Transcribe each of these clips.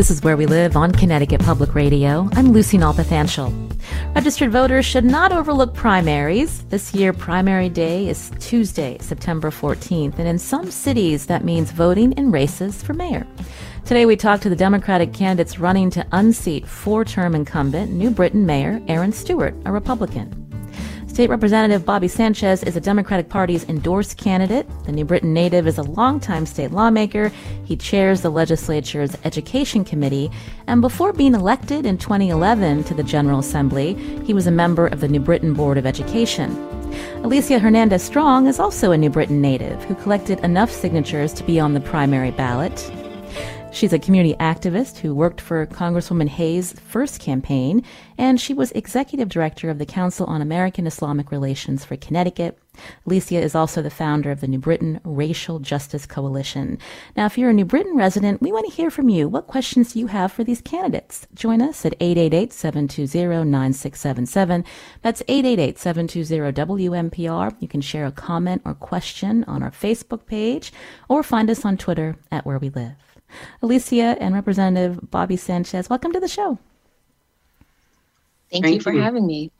This is Where We Live on Connecticut Public Radio. I'm Lucy Nalpathanchil. Registered voters should not overlook primaries. This year, primary day is Tuesday, September 14th, and in some cities, that means voting in races for mayor. Today, we talk to the Democratic candidates running to unseat four term incumbent New Britain Mayor Erin Stewart, a Republican. State Representative Bobby Sanchez is a Democratic Party's endorsed candidate. The New Britain native is a longtime state lawmaker. He chairs the legislature's Education Committee. And before being elected in 2011 to the General Assembly, he was a member of the New Britain Board of Education. Alicia Hernandez Strong is also a New Britain native who collected enough signatures to be on the primary ballot. She's a community activist who worked for Congresswoman Hayes' first campaign, and she was executive director of the Council on American Islamic Relations for Connecticut. Alicia is also the founder of the New Britain Racial Justice Coalition. Now, if you're a New Britain resident, we want to hear from you. What questions do you have for these candidates? Join us at 888-720-9677. That's 888-720-WNPR. You can share a comment or question on our Facebook page or find us on Twitter at Where We Live. Alicia and Representative Bobby Sanchez, welcome to the show. Thank, Thank you for you. having me.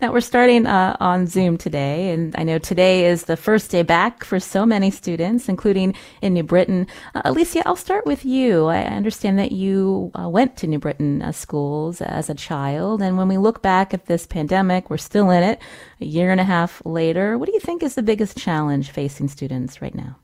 Now, we're starting uh, on Zoom today, and I know today is the first day back for so many students, including in New Britain. Uh, Alicia, I'll start with you. I understand that you uh, went to New Britain uh, schools as a child, and when we look back at this pandemic, we're still in it a year and a half later. What do you think is the biggest challenge facing students right now?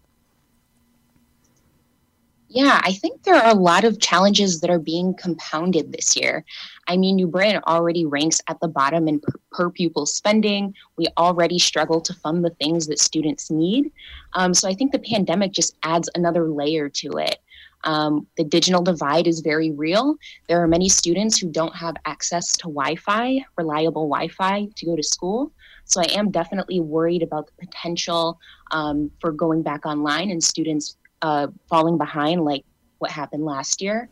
Yeah, I think there are a lot of challenges that are being compounded this year. I mean, New Britain already ranks at the bottom in per, per pupil spending. We already struggle to fund the things that students need. Um, so I think the pandemic just adds another layer to it. Um, the digital divide is very real. There are many students who don't have access to Wi Fi, reliable Wi Fi to go to school. So I am definitely worried about the potential um, for going back online and students uh, falling behind like what happened last year.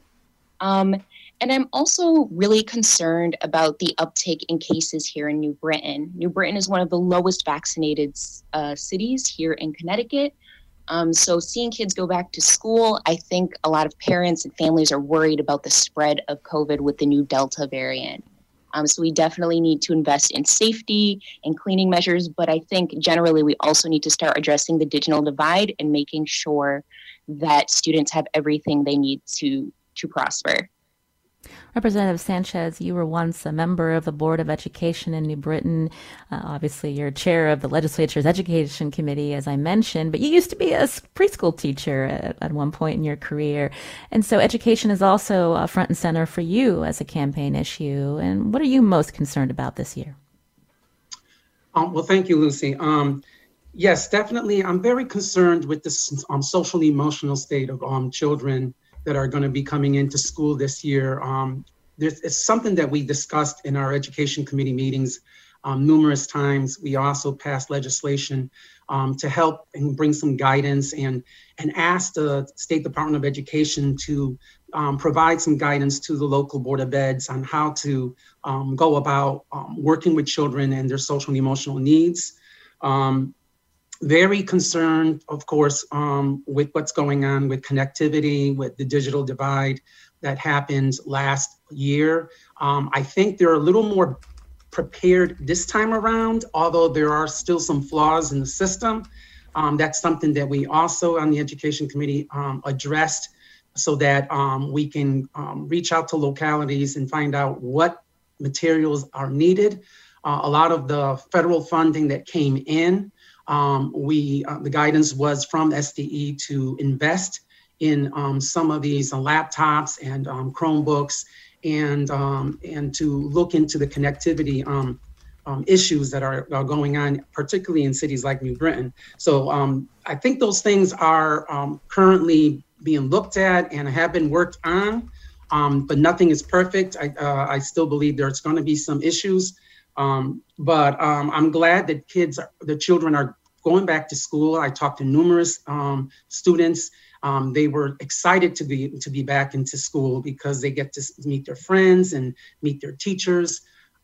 Um, and I'm also really concerned about the uptick in cases here in New Britain. New Britain is one of the lowest vaccinated uh, cities here in Connecticut. Um, so, seeing kids go back to school, I think a lot of parents and families are worried about the spread of COVID with the new Delta variant. Um, so, we definitely need to invest in safety and cleaning measures. But I think generally, we also need to start addressing the digital divide and making sure that students have everything they need to to prosper. Representative Sanchez, you were once a member of the Board of Education in New Britain. Uh, obviously, you're chair of the legislature's Education Committee, as I mentioned, but you used to be a preschool teacher at, at one point in your career. And so, education is also uh, front and center for you as a campaign issue. And what are you most concerned about this year? Um, well, thank you, Lucy. Um, Yes, definitely. I'm very concerned with this um, social emotional state of um, children that are going to be coming into school this year. Um, it's something that we discussed in our education committee meetings um, numerous times. We also passed legislation um, to help and bring some guidance and and ask the State Department of Education to um, provide some guidance to the local board of eds on how to go about working with children and their social and emotional needs. Um, very concerned, of course, um, with what's going on with connectivity, with the digital divide that happened last year. Um, I think they're a little more prepared this time around, although there are still some flaws in the system. Um, that's something that we also on the Education Committee um, addressed so that um, we can um, reach out to localities and find out what materials are needed. Uh, a lot of the federal funding that came in um, we uh, the guidance was from SDE to invest in um, some of these uh, laptops and um, Chromebooks and um, and to look into the connectivity. Um, um, issues that are, are, going on, particularly in cities like New Britain. So I think those things are currently being looked at and have been worked on, but nothing is perfect. I, uh, I still believe there's going to be some issues, um, but um, I'm glad that kids, the children are going back to school. I talked to numerous students. they were excited to be to be back into school because they get to meet their friends and meet their teachers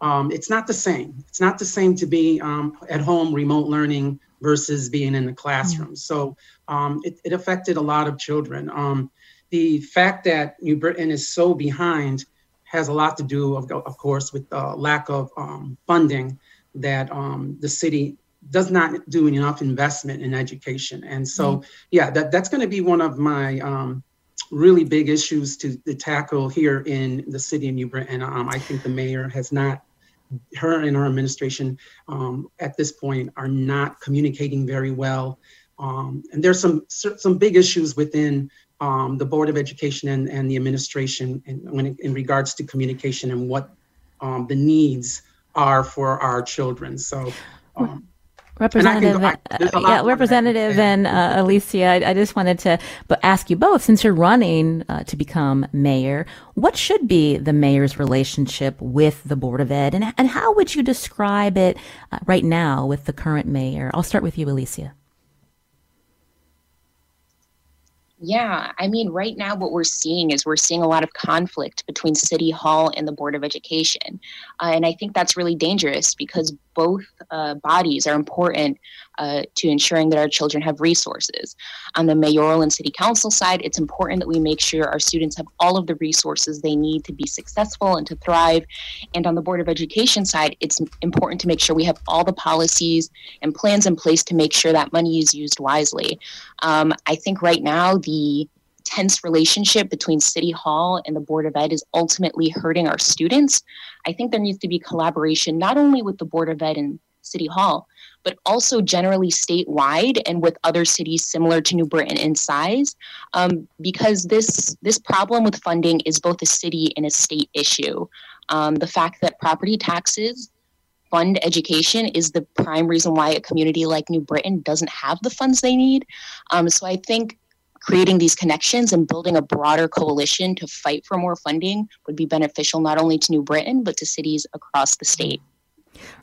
um, it's not the same. It's not the same to be um, at home remote learning versus being in the classroom. Mm-hmm. So um, it, it, affected a lot of children. Um, the fact that New Britain is so behind has a lot to do, of, of course, with the lack of um, funding that um, the city does not do enough investment in education. And so, mm-hmm. yeah, that, that's going to be one of my really big issues to, to, tackle here in the city of New Britain. Um, I think the mayor has not her and her administration um, at this point are not communicating very well. Um, and there's some some big issues within um, the Board of Education and, and the administration in, when it, in regards to communication and what um, the needs are for our children. So um, Representative, uh, yeah, Representative and uh, Alicia, I, I, just wanted to ask you both, since you're running uh, to become mayor, what should be the mayor's relationship with the Board of Ed, and, and how would you describe it uh, right now with the current mayor? I'll start with you, Alicia. Yeah, I mean, right now, what we're seeing is we're seeing a lot of conflict between City Hall and the Board of Education. Uh, and I think that's really dangerous because both uh, bodies are important uh, to ensuring that our children have resources. On the mayoral and city council side, it's important that we make sure our students have all of the resources they need to be successful and to thrive. And on the Board of Education side, it's important to make sure we have all the policies and plans in place to make sure that money is used wisely. Um, I think right now, the tense relationship between City Hall and the Board of Ed is ultimately hurting our students. I think there needs to be collaboration not only with the Board of Ed and City Hall, but also generally statewide and with other cities similar to New Britain in size, um, because this this problem with funding is both a city and a state issue. Um, the fact that property taxes fund education is the prime reason why a community like New Britain doesn't have the funds they need. Um, so I think creating these connections and building a broader coalition to fight for more funding would be beneficial not only to New Britain but to cities across the state.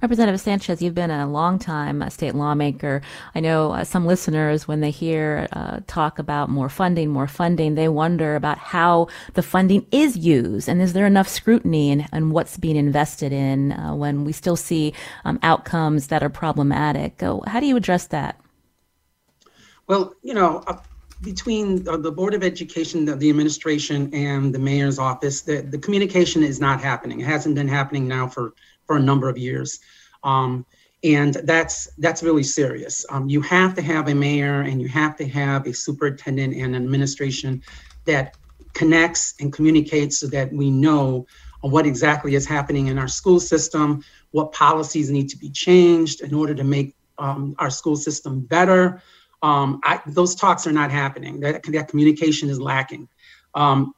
Representative Sanchez, you've been a long time uh, state lawmaker. I know uh, some listeners, when they hear uh, talk about more funding, more funding, they wonder about how the funding is used and is there enough scrutiny and, and what's being invested in uh, when we still see um, outcomes that are problematic. how do you address that? Well, you know, uh, between the Board of Education, the, the, administration, and the mayor's office, the, the communication is not happening. It hasn't been happening now for for a number of years. Um, and that's that's really serious. Um, you have to have a mayor and you have to have a superintendent and an administration that connects and communicates so that we know what exactly is happening in our school system, what policies need to be changed in order to make um, our school system better. Um, I, those talks are not happening. That, that communication is lacking. Um,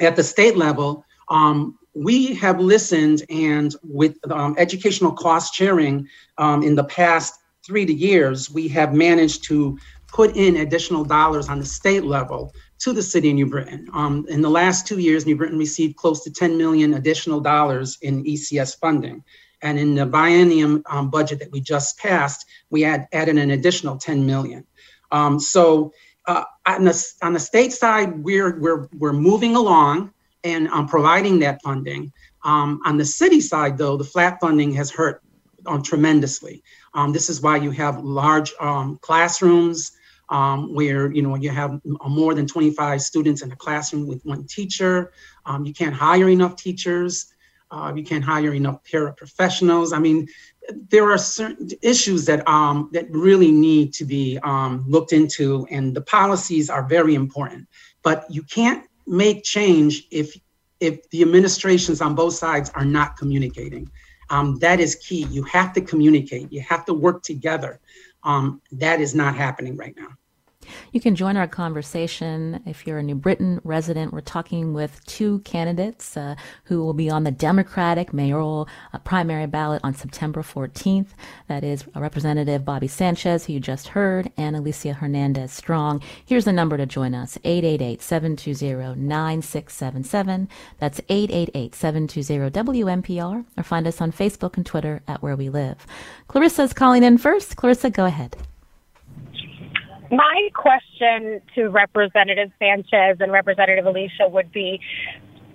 at the state level, um, we have listened and with um, educational cost sharing um, in the past three to years, we have managed to put in additional dollars on the state level to the city of New Britain. Um, in the last two years, New Britain received close to 10 million additional dollars in ECS funding. And in the biennium um, budget that we just passed, we add, added an additional 10 million. Um, so uh, on, the, on the state side, we're, we're, we're moving along and um, providing that funding. Um, on the city side, though, the flat funding has hurt um, tremendously. Um, this is why you have large um, classrooms um, where you know you have more than 25 students in a classroom with one teacher. you can't hire enough teachers. Uh, you can't hire enough paraprofessionals. I mean, there are certain issues that um, that really need to be um, looked into, and the policies are very important. But you can't make change if if the administrations on both sides are not communicating. Um, that is key. You have to communicate. You have to work together. Um, that is not happening right now. You can join our conversation if you're a New Britain resident. We're talking with two candidates uh, who will be on the Democratic mayoral uh, primary ballot on September 14th. That is Representative Bobby Sanchez, who you just heard, and Alicia Hernandez Strong. Here's the number to join us 888 720 9677. That's 888 720 WNPR, or find us on Facebook and Twitter at Where We Live. Clarissa is calling in first. Clarissa, go ahead. My question to Representative Sanchez and Representative Alicia would be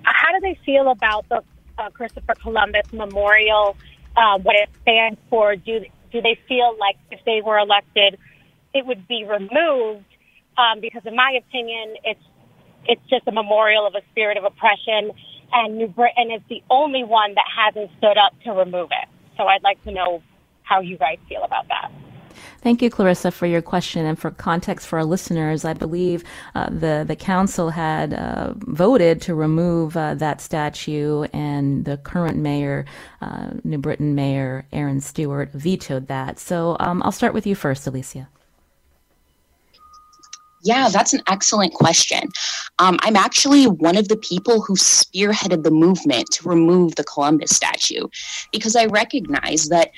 how do they feel about the uh, Christopher Columbus Memorial, uh, what it stands for? Do, do they feel like if they were elected, it would be removed? Um, because, in my opinion, it's it's just a memorial of a spirit of oppression, and New Britain is the only one that hasn't stood up to remove it. So, I'd like to know how you guys feel about that. Thank you, Clarissa, for your question. And for context for our listeners, I believe uh, the, the council had uh, voted to remove uh, that statue, and the current mayor, uh, New Britain Mayor Erin Stewart, vetoed that. So um, I'll start with you first, Alicia. Yeah, that's an excellent question. Um, I'm actually one of the people who spearheaded the movement to remove the Columbus statue because I recognize that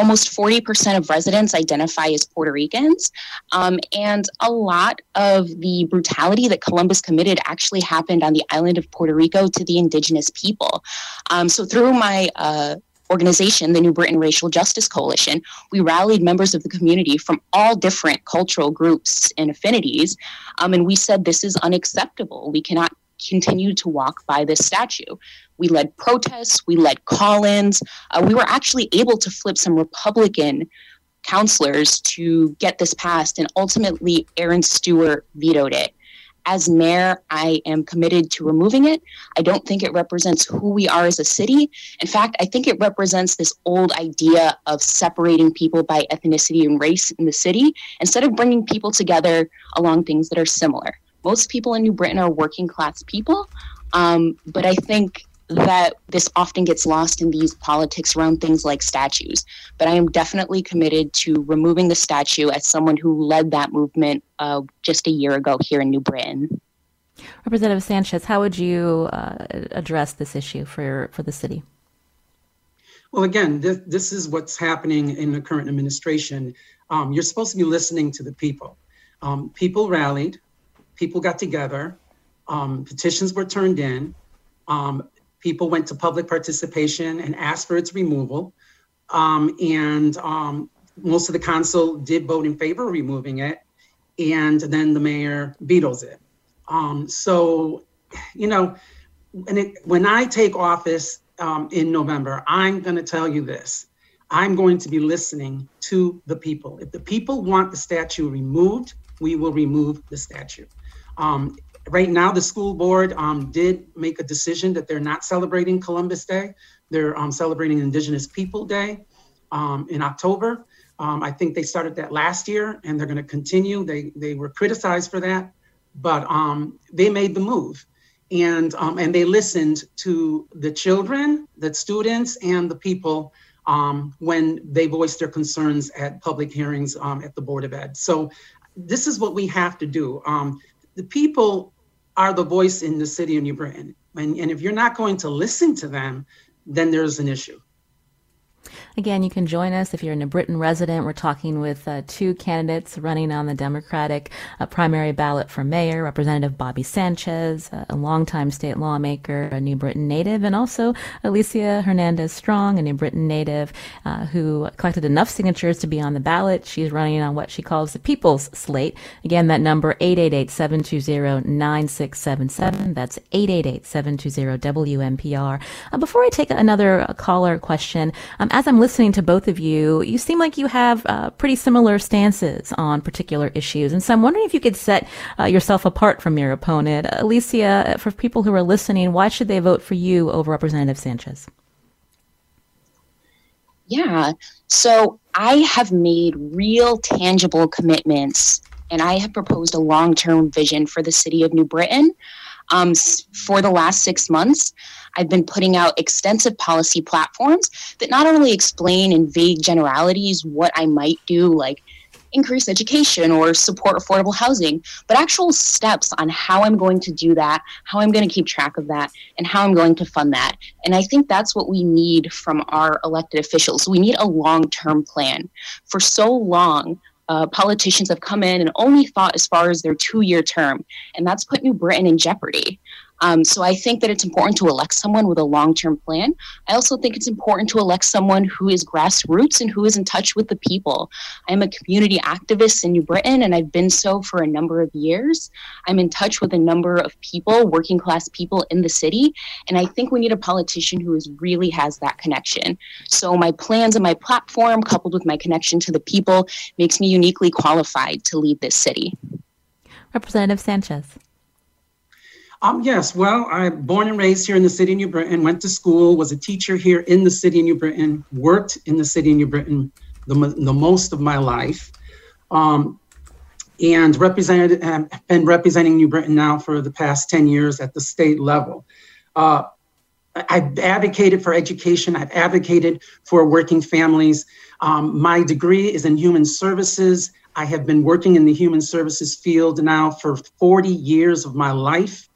almost 40% of residents identify as Puerto Ricans. Um, and a lot of the brutality that Columbus committed actually happened on the island of Puerto Rico to the indigenous people. Um, so through my uh, organization, the New Britain Racial Justice Coalition, we rallied members of the community from all different cultural groups and affinities. Um, and we said, this is unacceptable. We cannot continue to walk by this statue. We led protests, we led call ins. Uh, we were actually able to flip some Republican counselors to get this passed, and ultimately, Erin Stewart vetoed it. As mayor, I am committed to removing it. I don't think it represents who we are as a city. In fact, I think it represents this old idea of separating people by ethnicity and race in the city instead of bringing people together along things that are similar. Most people in New Britain are working class people, um, but I think that this often gets lost in these politics around things like statues. But I am definitely committed to removing the statue as someone who led that movement uh, just a year ago here in New Britain. Representative Sanchez, how would you uh, address this issue for for the city? Well, again, this, this is what's happening in the current administration. Um, you're supposed to be listening to the people. Um, people rallied, people got together, um, petitions were turned in. Um, people went to public participation and asked for its removal. Um, and um, most of the council did vote in favor of removing it. And then the mayor vetoes it. Um, so, you know, when, it, when I take office in November, I'm going to tell you this. I'm going to be listening to the people. If the people want the statue removed, we will remove the statue. Um, right now, the school board um, did make a decision that they're not celebrating Columbus Day. They're um, celebrating Indigenous People Day um, in October. Um, I think they started that last year, and they're going to continue. They they were criticized for that, but um, they made the move, and and they listened to the children, the students, and the people when they voiced their concerns at public hearings at the Board of Ed. So this is what we have to do. Um, the people are the voice in the city of New Britain. And, and if you're not going to listen to them, then there's an issue. Again, you can join us if you're a New Britain resident. We're talking with uh, two candidates running on the Democratic uh, primary ballot for mayor, Representative Bobby Sanchez, a longtime state lawmaker, a New Britain native, and also Alicia Hernandez Strong, a New Britain native uh, who collected enough signatures to be on the ballot. She's running on what she calls the People's Slate. Again, that number 888-720-9677. That's 888-720-WNPR. Uh, before I take another caller question, um, as I'm listening to both of you, you seem like you have uh, pretty similar stances on particular issues. And so I'm wondering if you could set uh, yourself apart from your opponent. Alicia, for people who are listening, why should they vote for you over Representative Sanchez? Yeah. So I have made real tangible commitments and I have proposed a long term vision for the city of New Britain. Um, for the last six months, I've been putting out extensive policy platforms that not only explain in vague generalities what I might do, like increase education or support affordable housing, but actual steps on how I'm going to do that, how I'm going to keep track of that, and how I'm going to fund that. And I think that's what we need from our elected officials. We need a long term plan. For so long, uh, politicians have come in and only thought as far as their two year term, and that's put New Britain in jeopardy. Um, so I think that it's important to elect someone with a long term plan. I also think it's important to elect someone who is grassroots and who is in touch with the people. I'm a community activist in New Britain, and I've been so for a number of years. I'm in touch with a number of people, working class people in the city, and I think we need a politician who is really has that connection. So my plans and my platform, coupled with my connection to the people, makes me uniquely qualified to lead this city. Representative Sanchez. Um, yes, well, I'm born and raised here in the city of New Britain, went to school, was a teacher here in the city of New Britain, worked in the city of New Britain the, the most of my life, um, and represented have been representing New Britain now for the past 10 years at the state level. Uh, I've advocated for education. I've advocated for working families. Um, my degree is in human services. I have been working in the human services field now for 40 years of my life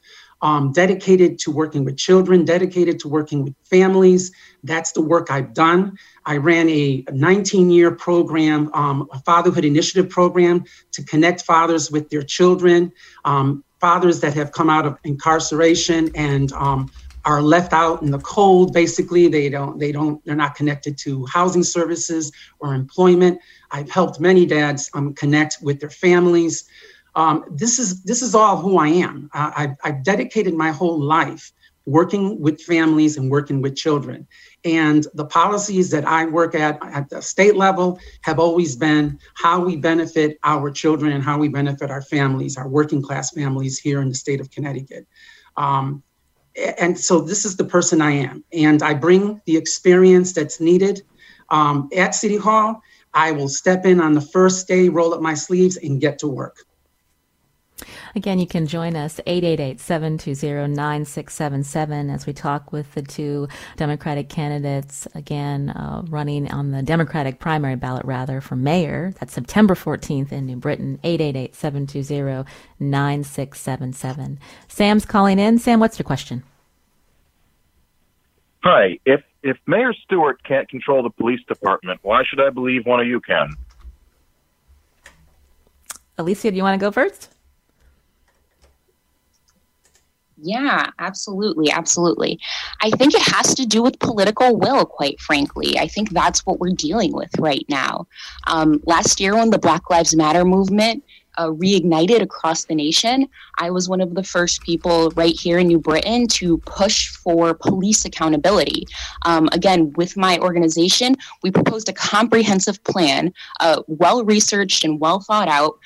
um, dedicated to working with children, dedicated to working with families. That's the work I've done. I ran a 19 year program, um, a fatherhood initiative program to connect fathers with their children, um, fathers that have come out of incarceration and um, are left out in the cold basically they don't they don't they're not connected to housing services or employment i've helped many dads um, connect with their families um, this is this is all who I am. Uh, I've, I've dedicated my whole life working with families and working with children. And the policies that I work at at the state level have always been how we benefit our children and how we benefit our families, our working class families here in the state of Connecticut. Um, and so this is the person I am. And I bring the experience that's needed um, at City Hall. I will step in on the first day, roll up my sleeves, and get to work. Again, you can join us 888-720-9677 as we talk with the two Democratic candidates again uh, running on the Democratic primary ballot rather for mayor. That's September 14th in New Britain. 888-720-9677. Sam's calling in. Sam, what's your question? Hi. If if Mayor Stewart can't control the police department, why should I believe one of you can? Alicia, do you want to go first? Yeah, absolutely. Absolutely. I think it has to do with political will, quite frankly. I think that's what we're dealing with right now. Um, last year, when the Black Lives Matter movement uh, reignited across the nation, I was one of the first people right here in New Britain to push for police accountability. Um, again, with my organization, we proposed a comprehensive plan, uh, well researched and well thought out,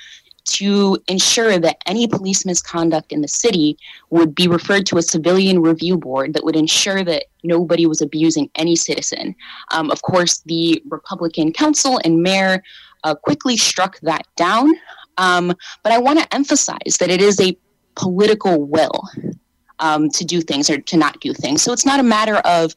to ensure that any police misconduct in the city would be referred to a civilian review board that would ensure that nobody was abusing any citizen. Um, of course, the Republican council and mayor uh, quickly struck that down. Um, but I want to emphasize that it is a political will um, to do things or to not do things. So it's not a matter of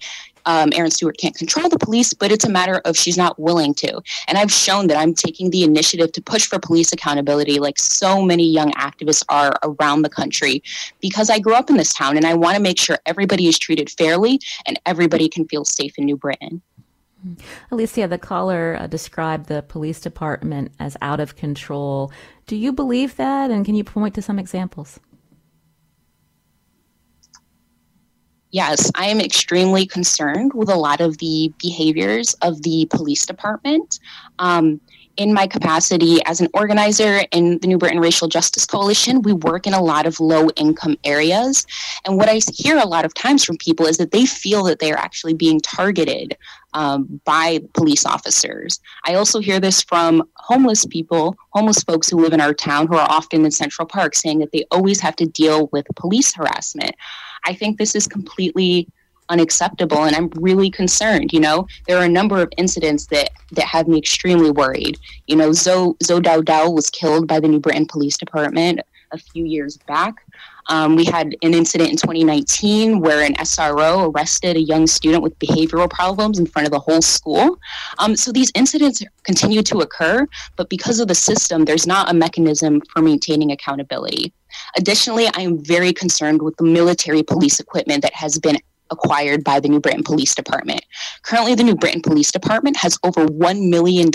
um, Erin Stewart can't control the police, but it's a matter of she's not willing to. And I've shown that I'm taking the initiative to push for police accountability, like so many young activists are around the country, because I grew up in this town and I want to make sure everybody is treated fairly and everybody can feel safe in New Britain. Alicia, the caller uh, described the police department as out of control. Do you believe that? And can you point to some examples? Yes, I am extremely concerned with a lot of the behaviors of the police department. Um, in my capacity as an organizer in the New Britain Racial Justice Coalition, we work in a lot of low income areas. And what I hear a lot of times from people is that they feel that they are actually being targeted um, by police officers. I also hear this from homeless people, homeless folks who live in our town who are often in Central Park, saying that they always have to deal with police harassment. I think this is completely unacceptable and i'm really concerned you know there are a number of incidents that that have me extremely worried you know zoe zoe dowdell was killed by the new britain police department a few years back. Um, we had an incident in 2019 where an SRO arrested a young student with behavioral problems in front of the whole school. Um, so these incidents continue to occur, but because of the system, there's not a mechanism for maintaining accountability. Additionally, I am very concerned with the military police equipment that has been acquired by the New Britain Police Department. Currently, the New Britain Police Department has over $1 million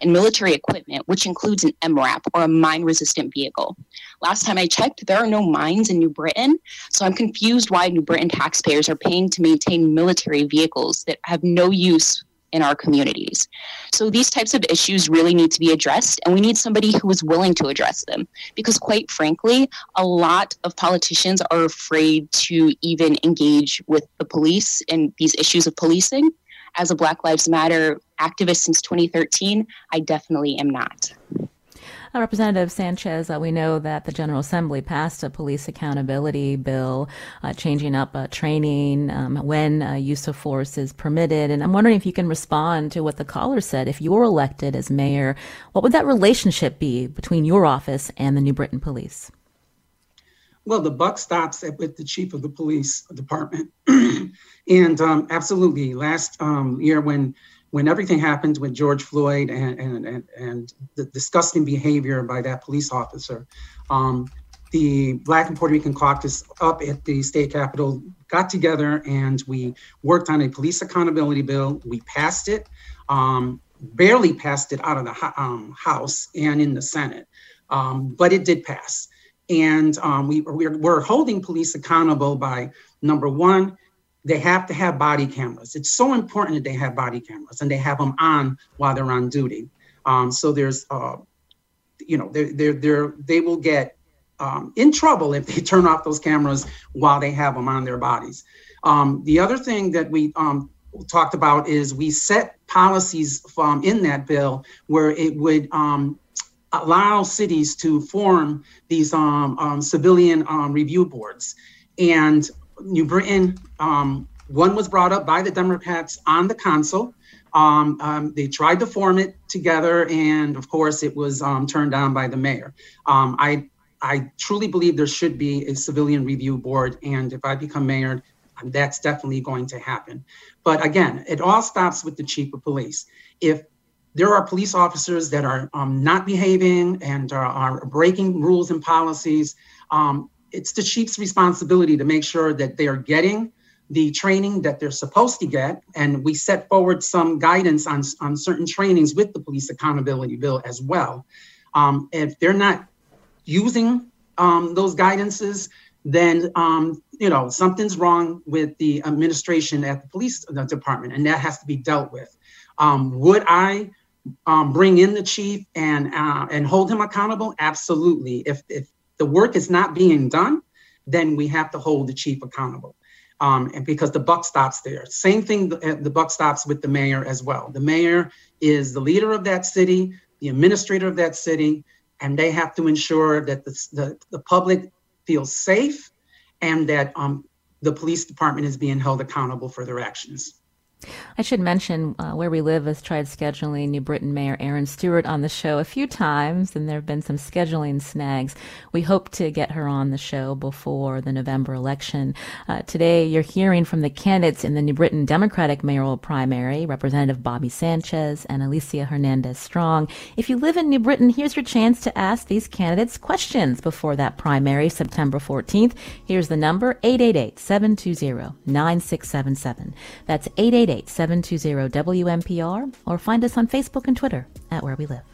in military equipment, which includes an MRAP or a mine resistant vehicle. Last time I checked, there are no mines in New Britain, so I'm confused why New Britain taxpayers are paying to maintain military vehicles that have no use in our communities. So these types of issues really need to be addressed, and we need somebody who is willing to address them. Because, quite frankly, a lot of politicians are afraid to even engage with the police in these issues of policing. As a Black Lives Matter activist since 2013, I definitely am not. Uh, Representative Sanchez, uh, we know that the General Assembly passed a police accountability bill, uh, changing up uh, training um, when uh, use of force is permitted. And I'm wondering if you can respond to what the caller said. If you were elected as mayor, what would that relationship be between your office and the New Britain Police? Well, the buck stops at, with the chief of the police department. and um, absolutely, last um, year when when everything happened with George Floyd and, and, and, and the disgusting behavior by that police officer, um, the Black and Puerto Rican caucus up at the state capitol got together and we worked on a police accountability bill. We passed it, um, barely passed it out of the um, House and in the Senate, um, but it did pass. And um, we, we're, we're holding police accountable by number one, they have to have body cameras. It's so important that they have body cameras and they have them on while they're on duty. Um, so there's, uh, you know, they're, they're, they're, they will get um, in trouble if they turn off those cameras while they have them on their bodies. Um, the other thing that we um, talked about is we set policies from in that bill where it would um, allow cities to form these um, civilian review boards. And New Britain, um, one was brought up by the Democrats on the council. Um, um, they tried to form it together, and of course, it was um, turned down by the mayor. Um, I I truly believe there should be a civilian review board, and if I become mayor, that's definitely going to happen. But again, it all stops with the chief of police. If there are police officers that are um, not behaving and are, are, breaking rules and policies, um, it's the chief's responsibility to make sure that they are getting the training that they're supposed to get. And we set forward some guidance on, on certain trainings with the police accountability bill as well. Um, if they're not using um, those guidances, then um, you know something's wrong with the administration at the police department, and that has to be dealt with. Um, would I um, bring in the chief and uh, and hold him accountable? Absolutely. If if the work is not being done, then we have to hold the chief accountable. Um, and because the buck stops there. Same thing, the, the buck stops with the mayor as well. The mayor is the leader of that city, the administrator of that city, and they have to ensure that the, the, the public feels safe and that um, the police department is being held accountable for their actions. I should mention uh, Where We Live has tried scheduling New Britain Mayor Erin Stewart on the show a few times, and there have been some scheduling snags. We hope to get her on the show before the November election. Uh, today, you're hearing from the candidates in the New Britain Democratic mayoral primary, Representative Bobby Sanchez and Alicia Hernandez Strong. If you live in New Britain, here's your chance to ask these candidates questions before that primary, September 14th. Here's the number 888 720 9677. That's 888 720 WNPR or find us on Facebook and Twitter at Where We Live.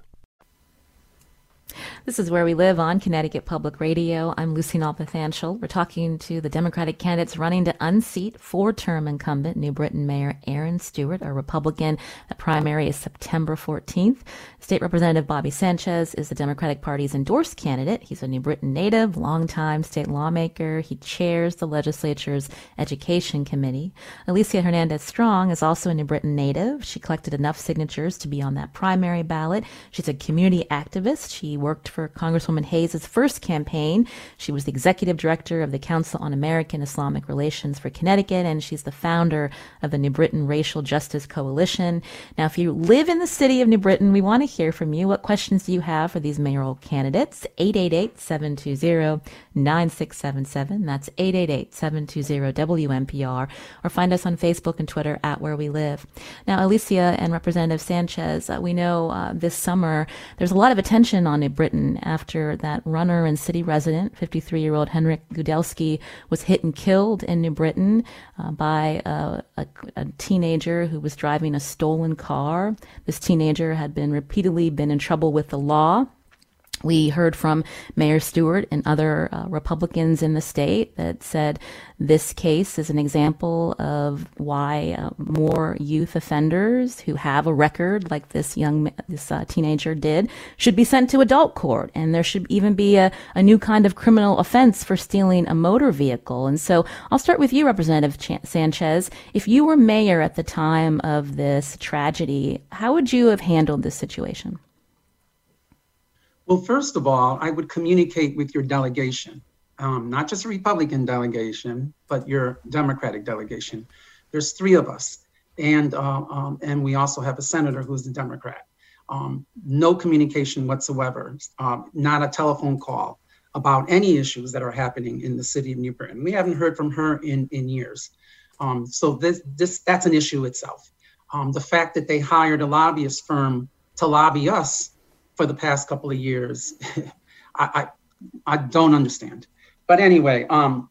This is Where We Live on Connecticut Public Radio. I'm Lucy Nalpathanchil. We're talking to the Democratic candidates running to unseat four-term incumbent New Britain Mayor Erin Stewart, a Republican. The primary is September 14th. State Representative Bobby Sanchez is the Democratic Party's endorsed candidate. He's a New Britain native, longtime state lawmaker. He chairs the legislature's Education Committee. Alicia Hernandez Strong is also a New Britain native. She collected enough signatures to be on that primary ballot. She's a community activist. She worked for Congresswoman Hayes' first campaign. She was the executive director of the Council on American Islamic Relations for Connecticut, and she's the founder of the New Britain Racial Justice Coalition. Now, if you live in the city of New Britain, we want to hear from you. What questions do you have for these mayoral candidates? 888-720-9677. That's 888-720-WNPR. Or find us on Facebook and Twitter at Where We Live. Now, Alicia and Representative Sanchez, uh, we know uh, this summer there's a lot of attention on New Britain after that runner and city resident, 53 year old Henryk Gudelski, was hit and killed in New Britain uh, by a, a, a, teenager who was driving a stolen car. This teenager had been repeatedly been in trouble with the law we heard from Mayor Stewart and other uh, Republicans in the state that said this case is an example of why uh, more youth offenders who have a record like this young this uh, teenager did should be sent to adult court, and there should even be a, a new kind of criminal offense for stealing a motor vehicle. And so I'll start with you, Representative Ch- Sanchez. If you were mayor at the time of this tragedy, how would you have handled this situation? Well, first of all, I would communicate with your delegation, um, not just a Republican delegation, but your Democratic delegation. There's three of us, and uh, um, and we also have a senator who's a Democrat. Um, no communication whatsoever, um, not a telephone call about any issues that are happening in the city of New Britain. We haven't heard from her in in years. Um, so this this that's an issue itself. Um, the fact that they hired a lobbyist firm to lobby us for the past couple of years. I, I, I don't understand. But anyway, um,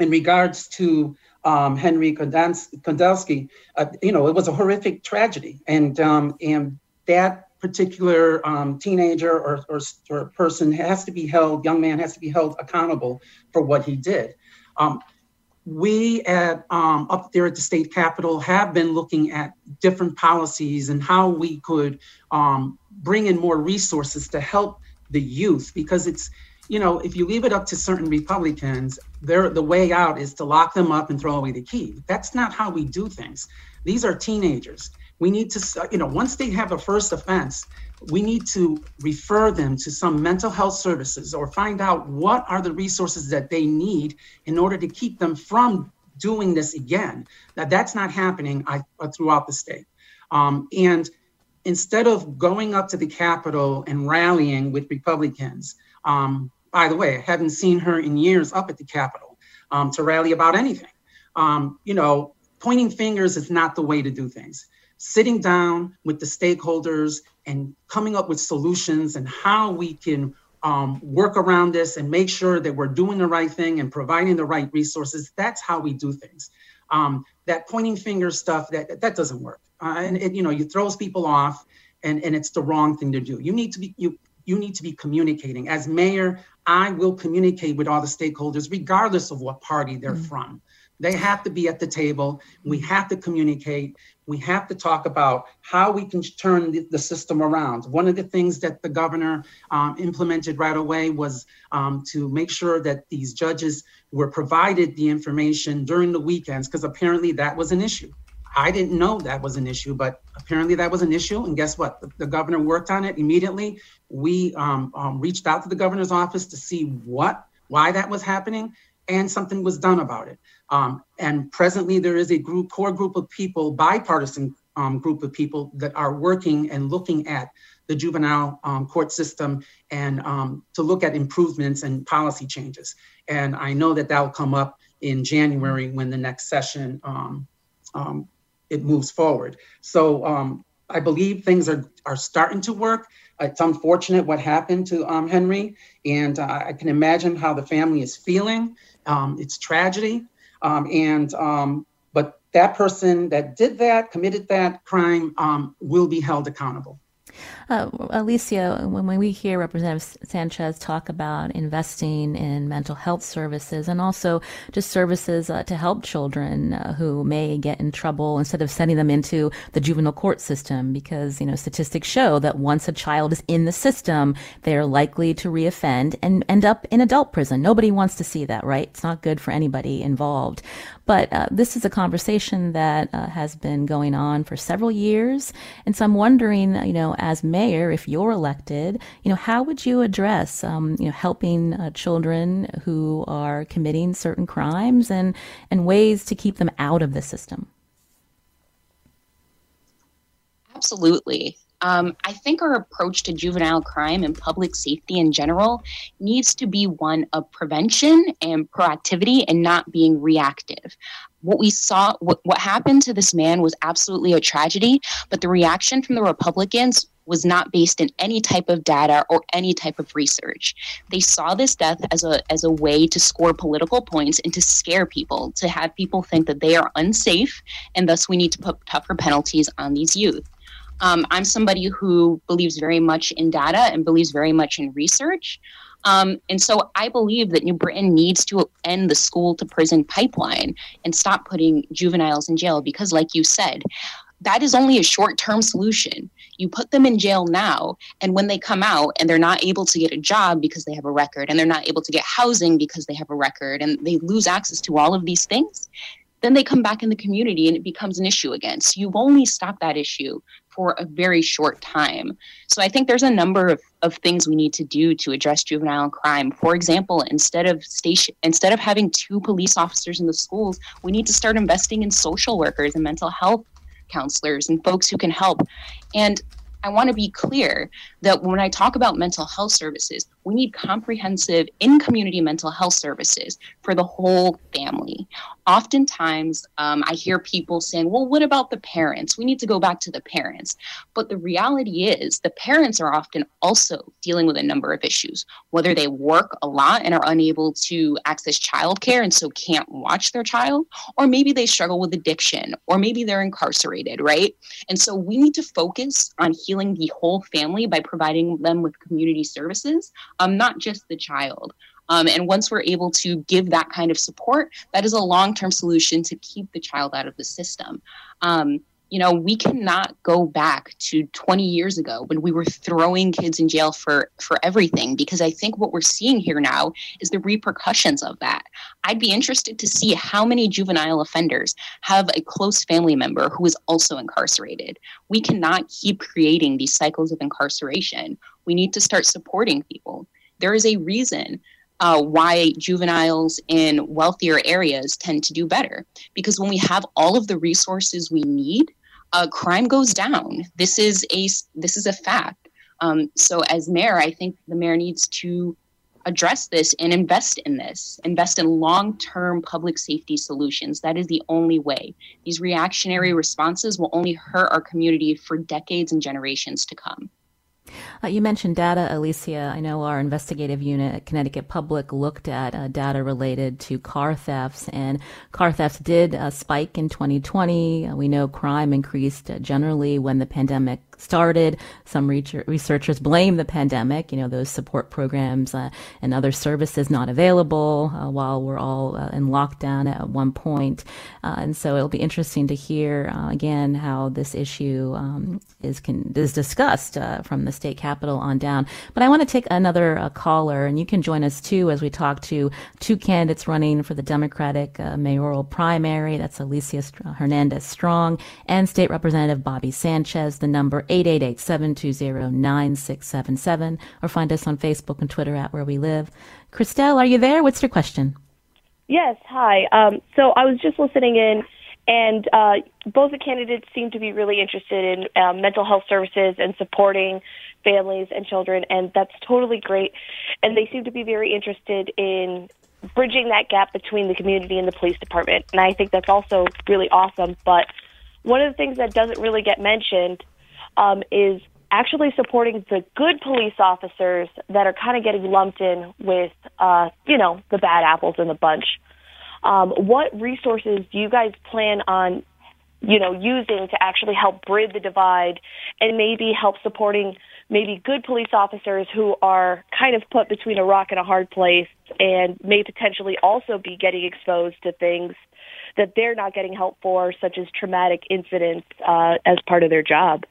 in regards to um, Henry Kondelsky, uh, you know, it was a horrific tragedy, and um, and that particular um, teenager or, or, or person has to be held, young man has to be held accountable for what he did. Um, we at um, up there at the state capitol have been looking at different policies and how we could um, bring in more resources to help the youth because it's you know if you leave it up to certain republicans their the way out is to lock them up and throw away the key. That's not how we do things. These are teenagers. We need to you know once they have a first offense we need to refer them to some mental health services or find out what are the resources that they need in order to keep them from doing this again. Now that's not happening I, uh, throughout the state. Um, and instead of going up to the Capitol and rallying with Republicans, um, by the way, I haven't seen her in years up at the Capitol um, to rally about anything. Um, you know, pointing fingers is not the way to do things. Sitting down with the stakeholders and coming up with solutions and how we can um, work around this and make sure that we're doing the right thing and providing the right resources. That's how we do things. Um, that pointing finger stuff that that doesn't work uh, and it, you know you throws people off and and it's the wrong thing to do. You need to be you you need to be communicating. As mayor i will communicate with all the stakeholders regardless of what party they're mm-hmm. from. They have to be at the table. We have to communicate. We have to talk about how we can turn the, the system around. One of the things that the governor um, implemented right away was um, to make sure that these judges were provided the information during the weekends because apparently that was an issue I didn't know that was an issue, but apparently that was an issue. And guess what? The, the governor worked on it immediately. We um, um, reached out to the governor's office to see what, why that was happening, and something was done about it. Um, and presently, there is a group, core group of people, bipartisan um, group of people that are working and looking at the juvenile um, court system and um, to look at improvements and policy changes. And I know that that will come up in January when the next session um, um, it moves forward. So um, I believe things are are starting to work. It's unfortunate what happened to um, Henry, and uh, I can imagine how the family is feeling. Um, it's tragedy, um, and um, but that person that did that, committed that crime, um, will be held accountable. Uh, Alicia, when, we hear Representative Sanchez talk about investing in mental health services and also just services uh, to help children uh, who may get in trouble instead of sending them into the juvenile court system, because you know statistics show that once a child is in the system, they are likely to reoffend and end up in adult prison. Nobody wants to see that, right? It's not good for anybody involved. But uh, this is a conversation that uh, has been going on for several years. And so I'm wondering, you know, as mayor, if you're elected, you know, how would you address, um, you know, helping uh, children who are committing certain crimes and, and ways to keep them out of the system? Absolutely. Um, I think our approach to juvenile crime and public safety in general needs to be one of prevention and proactivity and not being reactive. What we saw, what, what happened to this man was absolutely a tragedy, but the reaction from the Republicans was not based in any type of data or any type of research. They saw this death as a as a way to score political points and to scare people, to have people think that they are unsafe and thus we need to put tougher penalties on these youth. Um, I'm somebody who believes very much in data and believes very much in research. Um, and so I believe that New Britain needs to end the school to prison pipeline and stop putting juveniles in jail because, like you said, that is only a short term solution. You put them in jail now, and when they come out and they're not able to get a job because they have a record, and they're not able to get housing because they have a record, and they lose access to all of these things, then they come back in the community and it becomes an issue again. So you've only stopped that issue for a very short time. So I think there's a number of, of things we need to do to address juvenile crime. For example, instead of station instead of having two police officers in the schools, we need to start investing in social workers and mental health counselors and folks who can help. And I want to be clear that when I talk about mental health services, we need comprehensive in community mental health services for the whole family. Oftentimes, um, I hear people saying, well, what about the parents? We need to go back to the parents. But the reality is, the parents are often also dealing with a number of issues, whether they work a lot and are unable to access childcare and so can't watch their child, or maybe they struggle with addiction, or maybe they're incarcerated, right? And so we need to focus on healing the whole family by providing them with community services um, not just the child. Um, and once we're able to give that kind of support, that is a long term solution to keep the child out of the system. Um, you know, we cannot go back to 20 years ago when we were throwing kids in jail for for everything because I think what we're seeing here now is the repercussions of that. I'd be interested to see how many juvenile offenders have a close family member who is also incarcerated. We cannot keep creating these cycles of incarceration. We need to start supporting people. There is a reason uh, why juveniles in wealthier areas tend to do better. Because when we have all of the resources we need, uh, crime goes down. This is a this is a fact. Um, so as mayor, I think the mayor needs to address this and invest in this, invest in long-term public safety solutions. That is the only way. These reactionary responses will only hurt our community for decades and generations to come. Uh, you mentioned data, Alicia. I know our investigative unit at Connecticut Public looked at uh, data related to car thefts, and car thefts did uh, spike in 2020. Uh, we know crime increased uh, generally when the pandemic started. Some researchers blame the pandemic, you know, those support programs uh, and other services not available uh, while we're all uh, in lockdown at one point. Uh, and so it'll be interesting to hear uh, again how this issue um, is can, is discussed uh, from the state capitol on down. But I want to take another caller, and you can join us too as we talk to two candidates running for the Democratic mayoral primary. That's Alicia Hernandez Strong and State Representative Bobby Sanchez. The number 888-720-9677 or find us on Facebook and Twitter at Where We Live. Christelle, are you there? What's your question? Yes, hi. Um, so I was just listening in, and uh, both the candidates seem to be really interested in uh, mental health services and supporting families and children, and that's totally great. And they seem to be very interested in bridging that gap between the community and the police department, and I think that's also really awesome. But one of the things that doesn't really get mentioned um, is actually supporting the good police officers that are kind of getting lumped in with, uh, you know, the bad apples in the bunch. Um, what resources do you guys plan on, you know, using to actually help bridge the divide and maybe help supporting maybe good police officers who are kind of put between a rock and a hard place and may potentially also be getting exposed to things that they're not getting help for, such as traumatic incidents uh, as part of their job?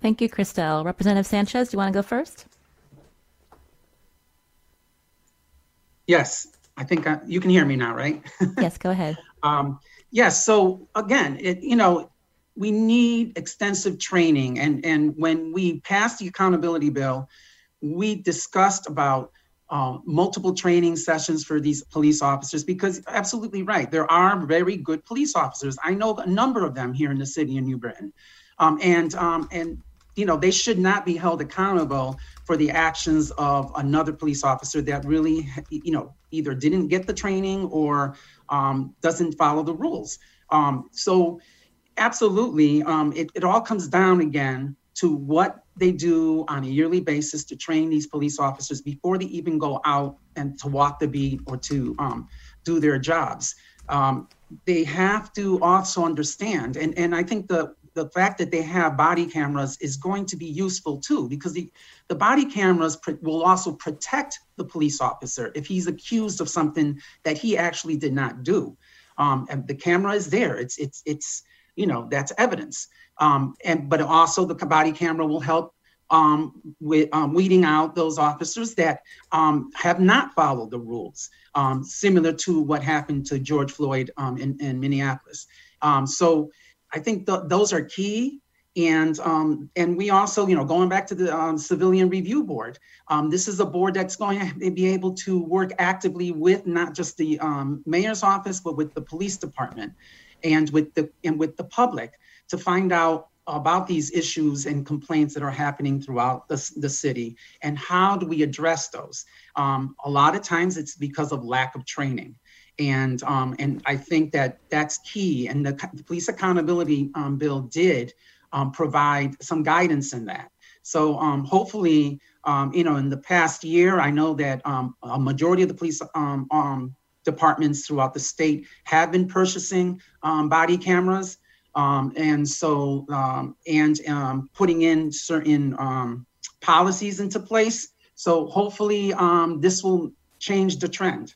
Thank you, Christelle. Representative Sanchez, do you want to go first? Yes, I think I, you can hear me now, right? yes, go ahead. um, yes. So again, it you know we need extensive training, and and when we passed the accountability bill, we discussed about uh, multiple training sessions for these police officers because absolutely right there are very good police officers i know a number of them here in the city of new britain um, and um, and you know, they should not be held accountable for the actions of another police officer that really, you know, either didn't get the training or um, doesn't follow the rules. Um, so, absolutely, um, it, it all comes down again to what they do on a yearly basis to train these police officers before they even go out and to walk the beat or to um, do their jobs. Um, they have to also understand, and, and I think the the fact that they have body cameras is going to be useful too, because the, the body cameras pr- will also protect the police officer if he's accused of something that he actually did not do. Um, and the camera is there. It's it's it's you know that's evidence. Um, and but also the body camera will help um, with um, weeding out those officers that um, have not followed the rules, um, similar to what happened to George Floyd um, in, in Minneapolis. Um, so I think th- those are key. And um, and we also, you know, going back to the um, Civilian Review Board, um, this is a board that's going to be able to work actively with not just the um, mayor's office, but with the police department, and with the and with the public to find out about these issues and complaints that are happening throughout the, the city. And how do we address those? Um, a lot of times it's because of lack of training and um, and I think that that's key. And the, the police accountability um, bill did um, provide some guidance in that. So um, hopefully, um, you know, in the past year, I know that um, a majority of the police departments throughout the state have been purchasing body cameras, and so and putting in certain policies into place. So hopefully, this will change the trend.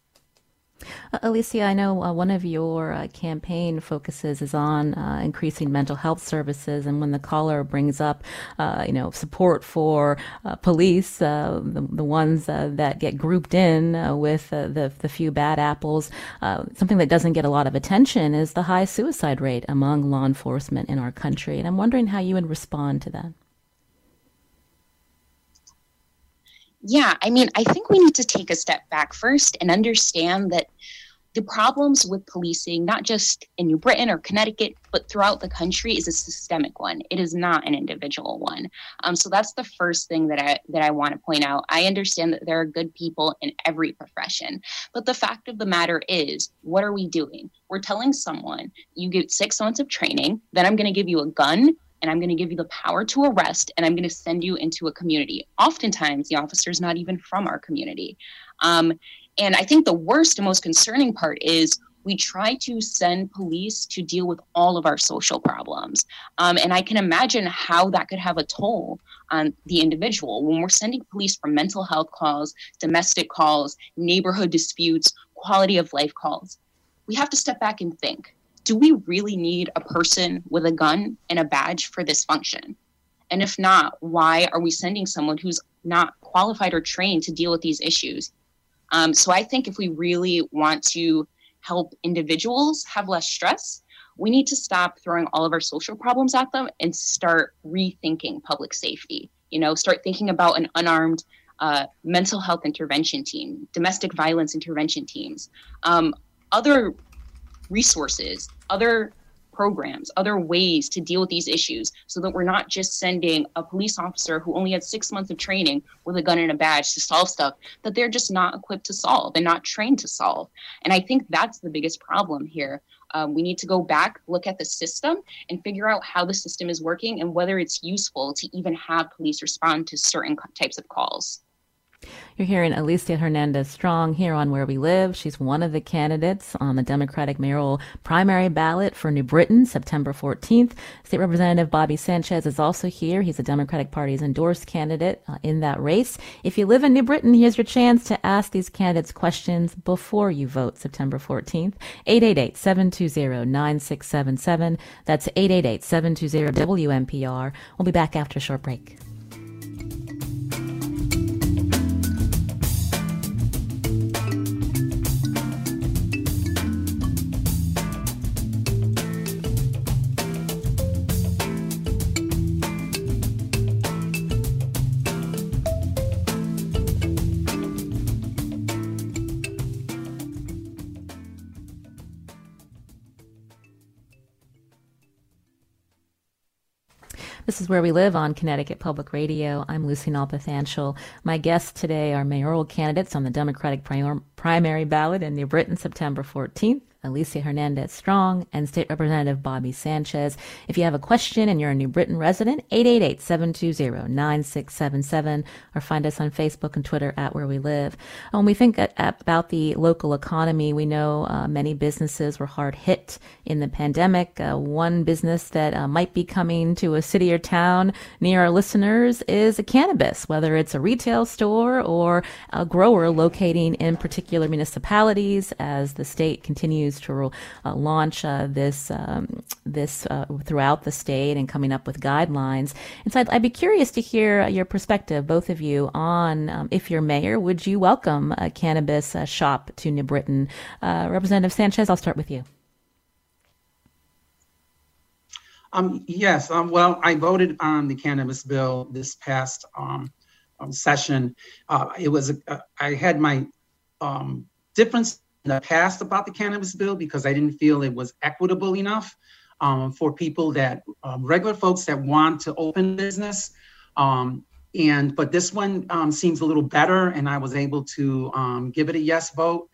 Uh, Alicia, I know uh, one of your uh, campaign focuses is on uh, increasing mental health services, and when the caller brings up, uh, you know, support for uh, police, the, the ones that get grouped in with the the few bad apples, something that doesn't get a lot of attention is the high suicide rate among law enforcement in our country, and I'm wondering how you would respond to that. Yeah, I mean, I think we need to take a step back first and understand that the problems with policing, not just in New Britain or Connecticut, but throughout the country, is a systemic one. It is not an individual one. Um, so that's the first thing that I that I want to point out. I understand that there are good people in every profession, but the fact of the matter is, what are we doing? We're telling someone you get six months of training, then I'm going to give you a gun and I'm going to give you the power to arrest and I'm going to send you into a community. Oftentimes, the officer is not even from our community. Um, and I think the worst and most concerning part is we try to send police to deal with all of our social problems. Um, and I can imagine how that could have a toll on the individual when we're sending police for mental health calls, domestic calls, neighborhood disputes, quality of life calls. We have to step back and think do we really need a person with a gun and a badge for this function? And if not, why are we sending someone who's not qualified or trained to deal with these issues? Um, so I think if we really want to help individuals have less stress, we need to stop throwing all of our social problems at them and start rethinking public safety. You know, start thinking about an unarmed uh, mental health intervention team, domestic violence intervention teams, um, other resources, other programs, other ways to deal with these issues so that we're not just sending a police officer who only had six months of training with a gun and a badge to solve stuff that they're just not equipped to solve and not trained to solve. And I think that's the biggest problem here. Um, we need to go back, look at the system, and figure out how the system is working and whether it's useful to even have police respond to certain types of calls. You're hearing Alicia Hernandez Strong here on Where We Live. She's one of the candidates on the Democratic mayoral primary ballot for New Britain, September 14th. State Representative Bobby Sanchez is also here. He's a Democratic Party's endorsed candidate uh, in that race. If you live in New Britain, here's your chance to ask these candidates questions before you vote September 14th. 888-720-9677. That's 888 720 WMPR. We'll be back after a short break. This is Where We Live on Connecticut Public Radio. I'm Lucy Nalpathanchil. My guests today are mayoral candidates on the Democratic primary ballot in New Britain, September 14th. Alicia Hernandez Strong, and State Representative Bobby Sanchez. If you have a question and you're a New Britain resident, 888-720-9677 or find us on Facebook and Twitter at Where We Live. When we think about the local economy, we know uh, many businesses were hard hit in the pandemic. Uh, one business that uh, might be coming to a city or town near our listeners is a cannabis, whether it's a retail store or a grower locating in particular municipalities as the state continues to uh, launch uh, this um, this uh, throughout the state and coming up with guidelines. And so I'd, I'd be curious to hear your perspective, both of you, on um, if you're mayor, would you welcome a cannabis shop to New Britain? Representative Sanchez, I'll start with you. Um, yes, um, well, I voted on the cannabis bill this past um, um session. Uh, it was I had my um, difference in the past about the cannabis bill because I didn't feel it was equitable enough um, for people that um, regular folks that want to open business. Um, and but this one um, seems a little better, and I was able to um, give it a yes vote.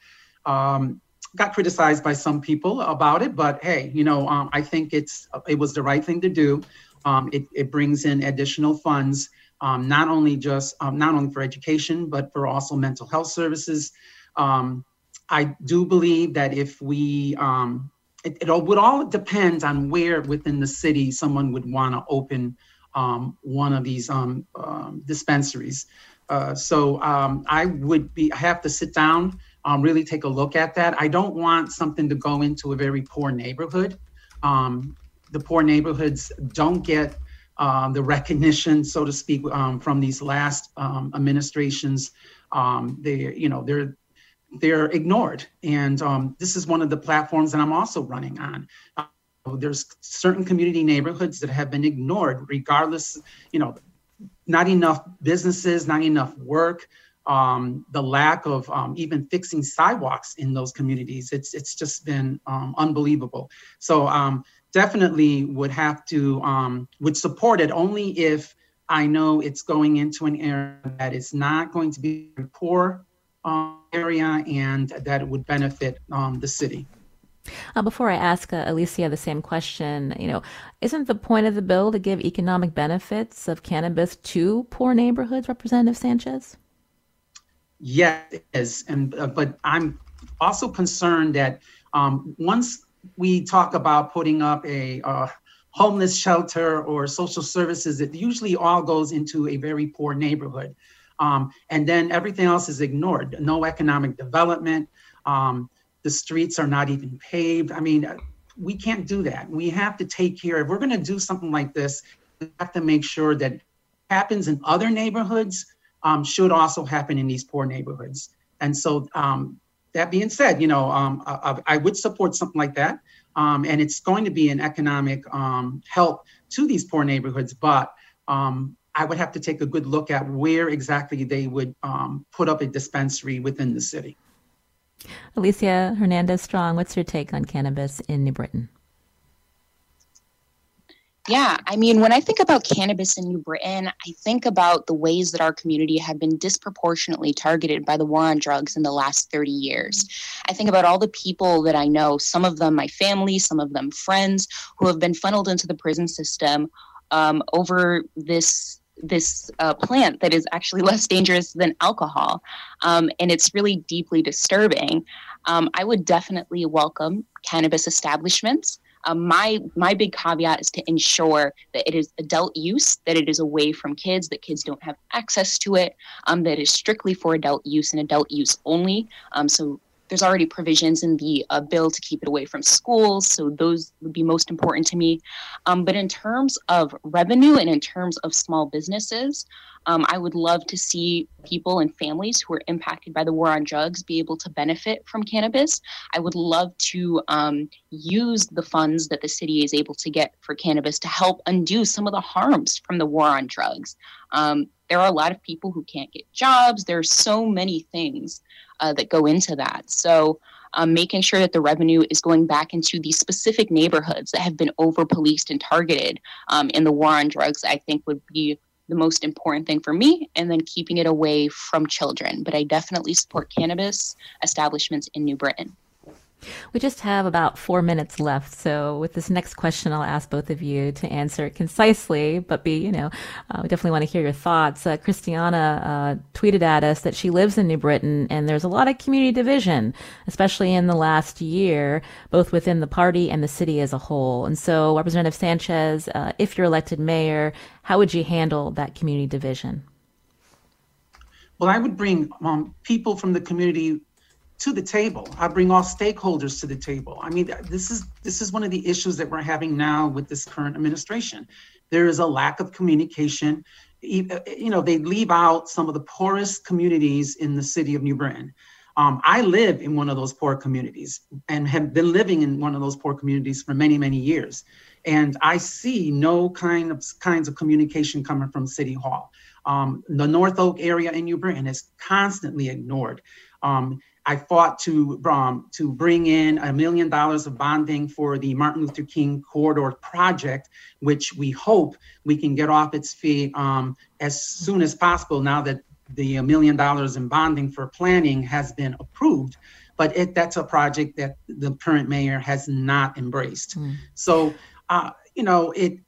Um, got criticized by some people about it, but hey, you know, I think it's it was the right thing to do. it, it brings in additional funds. Not only just not only for education, but for also mental health services. Um, I do believe that if we, um, it, it would all depend on where within the city someone would want to open um, one of these um, um, dispensaries. Uh, so um, I would be I have to sit down, um, really take a look at that. I don't want something to go into a very poor neighborhood. Um, the poor neighborhoods don't get uh, the recognition, so to speak, um, from these last um, administrations. Um, they, you know, they're they're ignored. And um, this is one of the platforms that I'm also running on. Uh, there's certain community neighborhoods that have been ignored, regardless, you know, not enough businesses, not enough work, um, the lack of um, even fixing sidewalks in those communities. It's it's just been um, unbelievable. So um, definitely would have to um, would support it only if I know it's going into an area that is not going to be poor um, area and that would benefit um, the city. Uh, before I ask uh, Alicia the same question, you know, isn't the point of the bill to give economic benefits of cannabis to poor neighborhoods, Representative Sanchez? Yes, it is, and uh, but I'm also concerned that Um, once we talk about putting up a uh, homeless shelter or social services, it usually all goes into a very poor neighborhood. Um, and then everything else is ignored. No economic development. Um, the streets are not even paved. I mean, we can't do that. We have to take care. If we're going to do something like this, we have to make sure that happens in other neighborhoods um, should also happen in these poor neighborhoods. And so, um, that being said, you know, um, I, I, would support something like that, um, and it's going to be an economic help to these poor neighborhoods. But um, I would have to take a good look at where exactly they would put up a dispensary within the city. Alicia Hernandez Strong, what's your take on cannabis in New Britain? Yeah, I mean, when I think about cannabis in New Britain, I think about the ways that our community have been disproportionately targeted by the war on drugs in the last 30 years. I think about all the people that I know, some of them my family, some of them friends, who have been funneled into the prison system um, over this this uh, plant that is actually less dangerous than alcohol. Um, and it's really deeply disturbing. Um, I would definitely welcome cannabis establishments. Um, my my big caveat is to ensure that it is adult use, that it is away from kids, that kids don't have access to it, um, that is strictly for adult use and adult use only. Um, so there's already provisions in the uh, bill to keep it away from schools, so those would be most important to me. Um, but in terms of revenue and in terms of small businesses, um, I would love to see people and families who are impacted by the war on drugs be able to benefit from cannabis. I would love to um, use the funds that the city is able to get for cannabis to help undo some of the harms from the war on drugs. Um, there are a lot of people who can't get jobs. There are so many things uh, that go into that. So, um, making sure that the revenue is going back into these specific neighborhoods that have been over policed and targeted um, in the war on drugs, I think would be the most important thing for me, and then keeping it away from children. But I definitely support cannabis establishments in New Britain. We just have about four minutes left. So, with this next question, I'll ask both of you to answer it concisely, but be, you know, uh, we definitely want to hear your thoughts. Uh, Christiana uh, tweeted at us that she lives in New Britain and there's a lot of community division, especially in the last year, both within the party and the city as a whole. And so, Representative Sanchez, uh, if you're elected mayor, how would you handle that community division? Well, I would bring um, people from the community to the table. I bring all stakeholders to the table. I mean, this is this is one of the issues that we're having now with this current administration. There is a lack of communication. You know, they leave out some of the poorest communities in the city of New Britain. Um, I live in one of those poor communities and have been living in one of those poor communities for many, many years. And I see no kind of kinds of communication coming from City Hall. Um, the North Oak area in New Britain is constantly ignored. Um, I fought to um, to bring in a million dollars of bonding for the Martin Luther King Corridor project, which we hope we can get off its feet um, as soon as possible. Now that the million dollars in bonding for planning has been approved, but it, that's a project that the current mayor has not embraced. Mm. So, uh, you know, it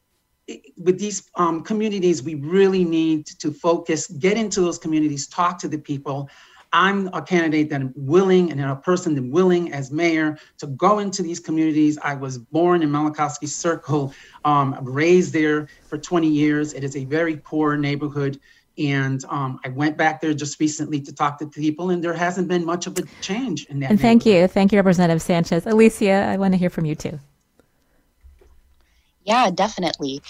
with these um, communities, we really need to focus, get into those communities, talk to the people, I'm a candidate that I'm willing and a person that willing as mayor to go into these communities. I was born in Malakowski Circle, um, raised there for 20 years. It is a very poor neighborhood. And um, I went back there just recently to talk to people, and there hasn't been much of a change in that. And thank you. Thank you, Representative Sanchez. Alicia, I want to hear from you too. Yeah, definitely.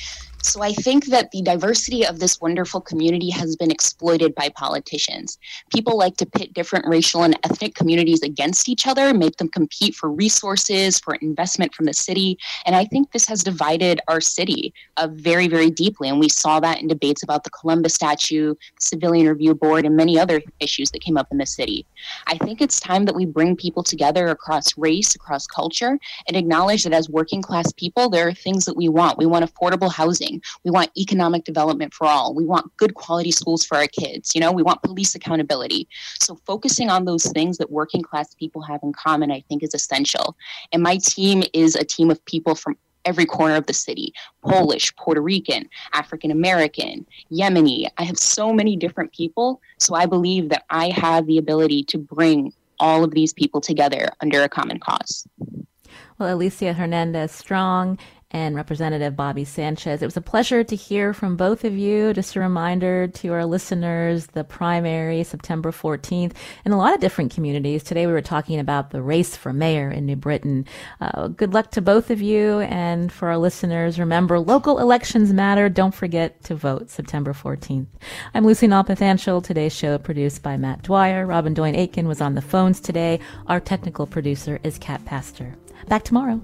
So I think that the diversity of this wonderful community has been exploited by politicians. People like to pit different racial and ethnic communities against each other, make them compete for resources, for investment from the city. And I think this has divided our city uh, very, very deeply. And we saw that in debates about the Columbus statue, the Civilian Review Board, and many other issues that came up in the city. I think it's time that we bring people together across race, across culture, and acknowledge that as working class people, there are things that we want. We want affordable housing. We want economic development for all. We want good quality schools for our kids. You know, we want police accountability. So focusing on those things that working class people have in common, I think, is essential. And my team is a team of people from every corner of the city Polish, Puerto Rican, African American, Yemeni. I have so many different people. So I believe that I have the ability to bring all of these people together under a common cause. Well, Alicia Hernandez Strong and Representative Bobby Sanchez. It was a pleasure to hear from both of you. Just a reminder to our listeners the primary, September 14th, in a lot of different communities. Today we were talking about the race for mayor in New Britain. Uh, good luck to both of you. And for our listeners, remember local elections matter. Don't forget to vote September 14th. I'm Lucy Nalpathanchil. Today's show produced by Matt Dwyer. Robyn Doyon Aitken was on the phones today. Our technical producer is Kat Pastor. Back tomorrow.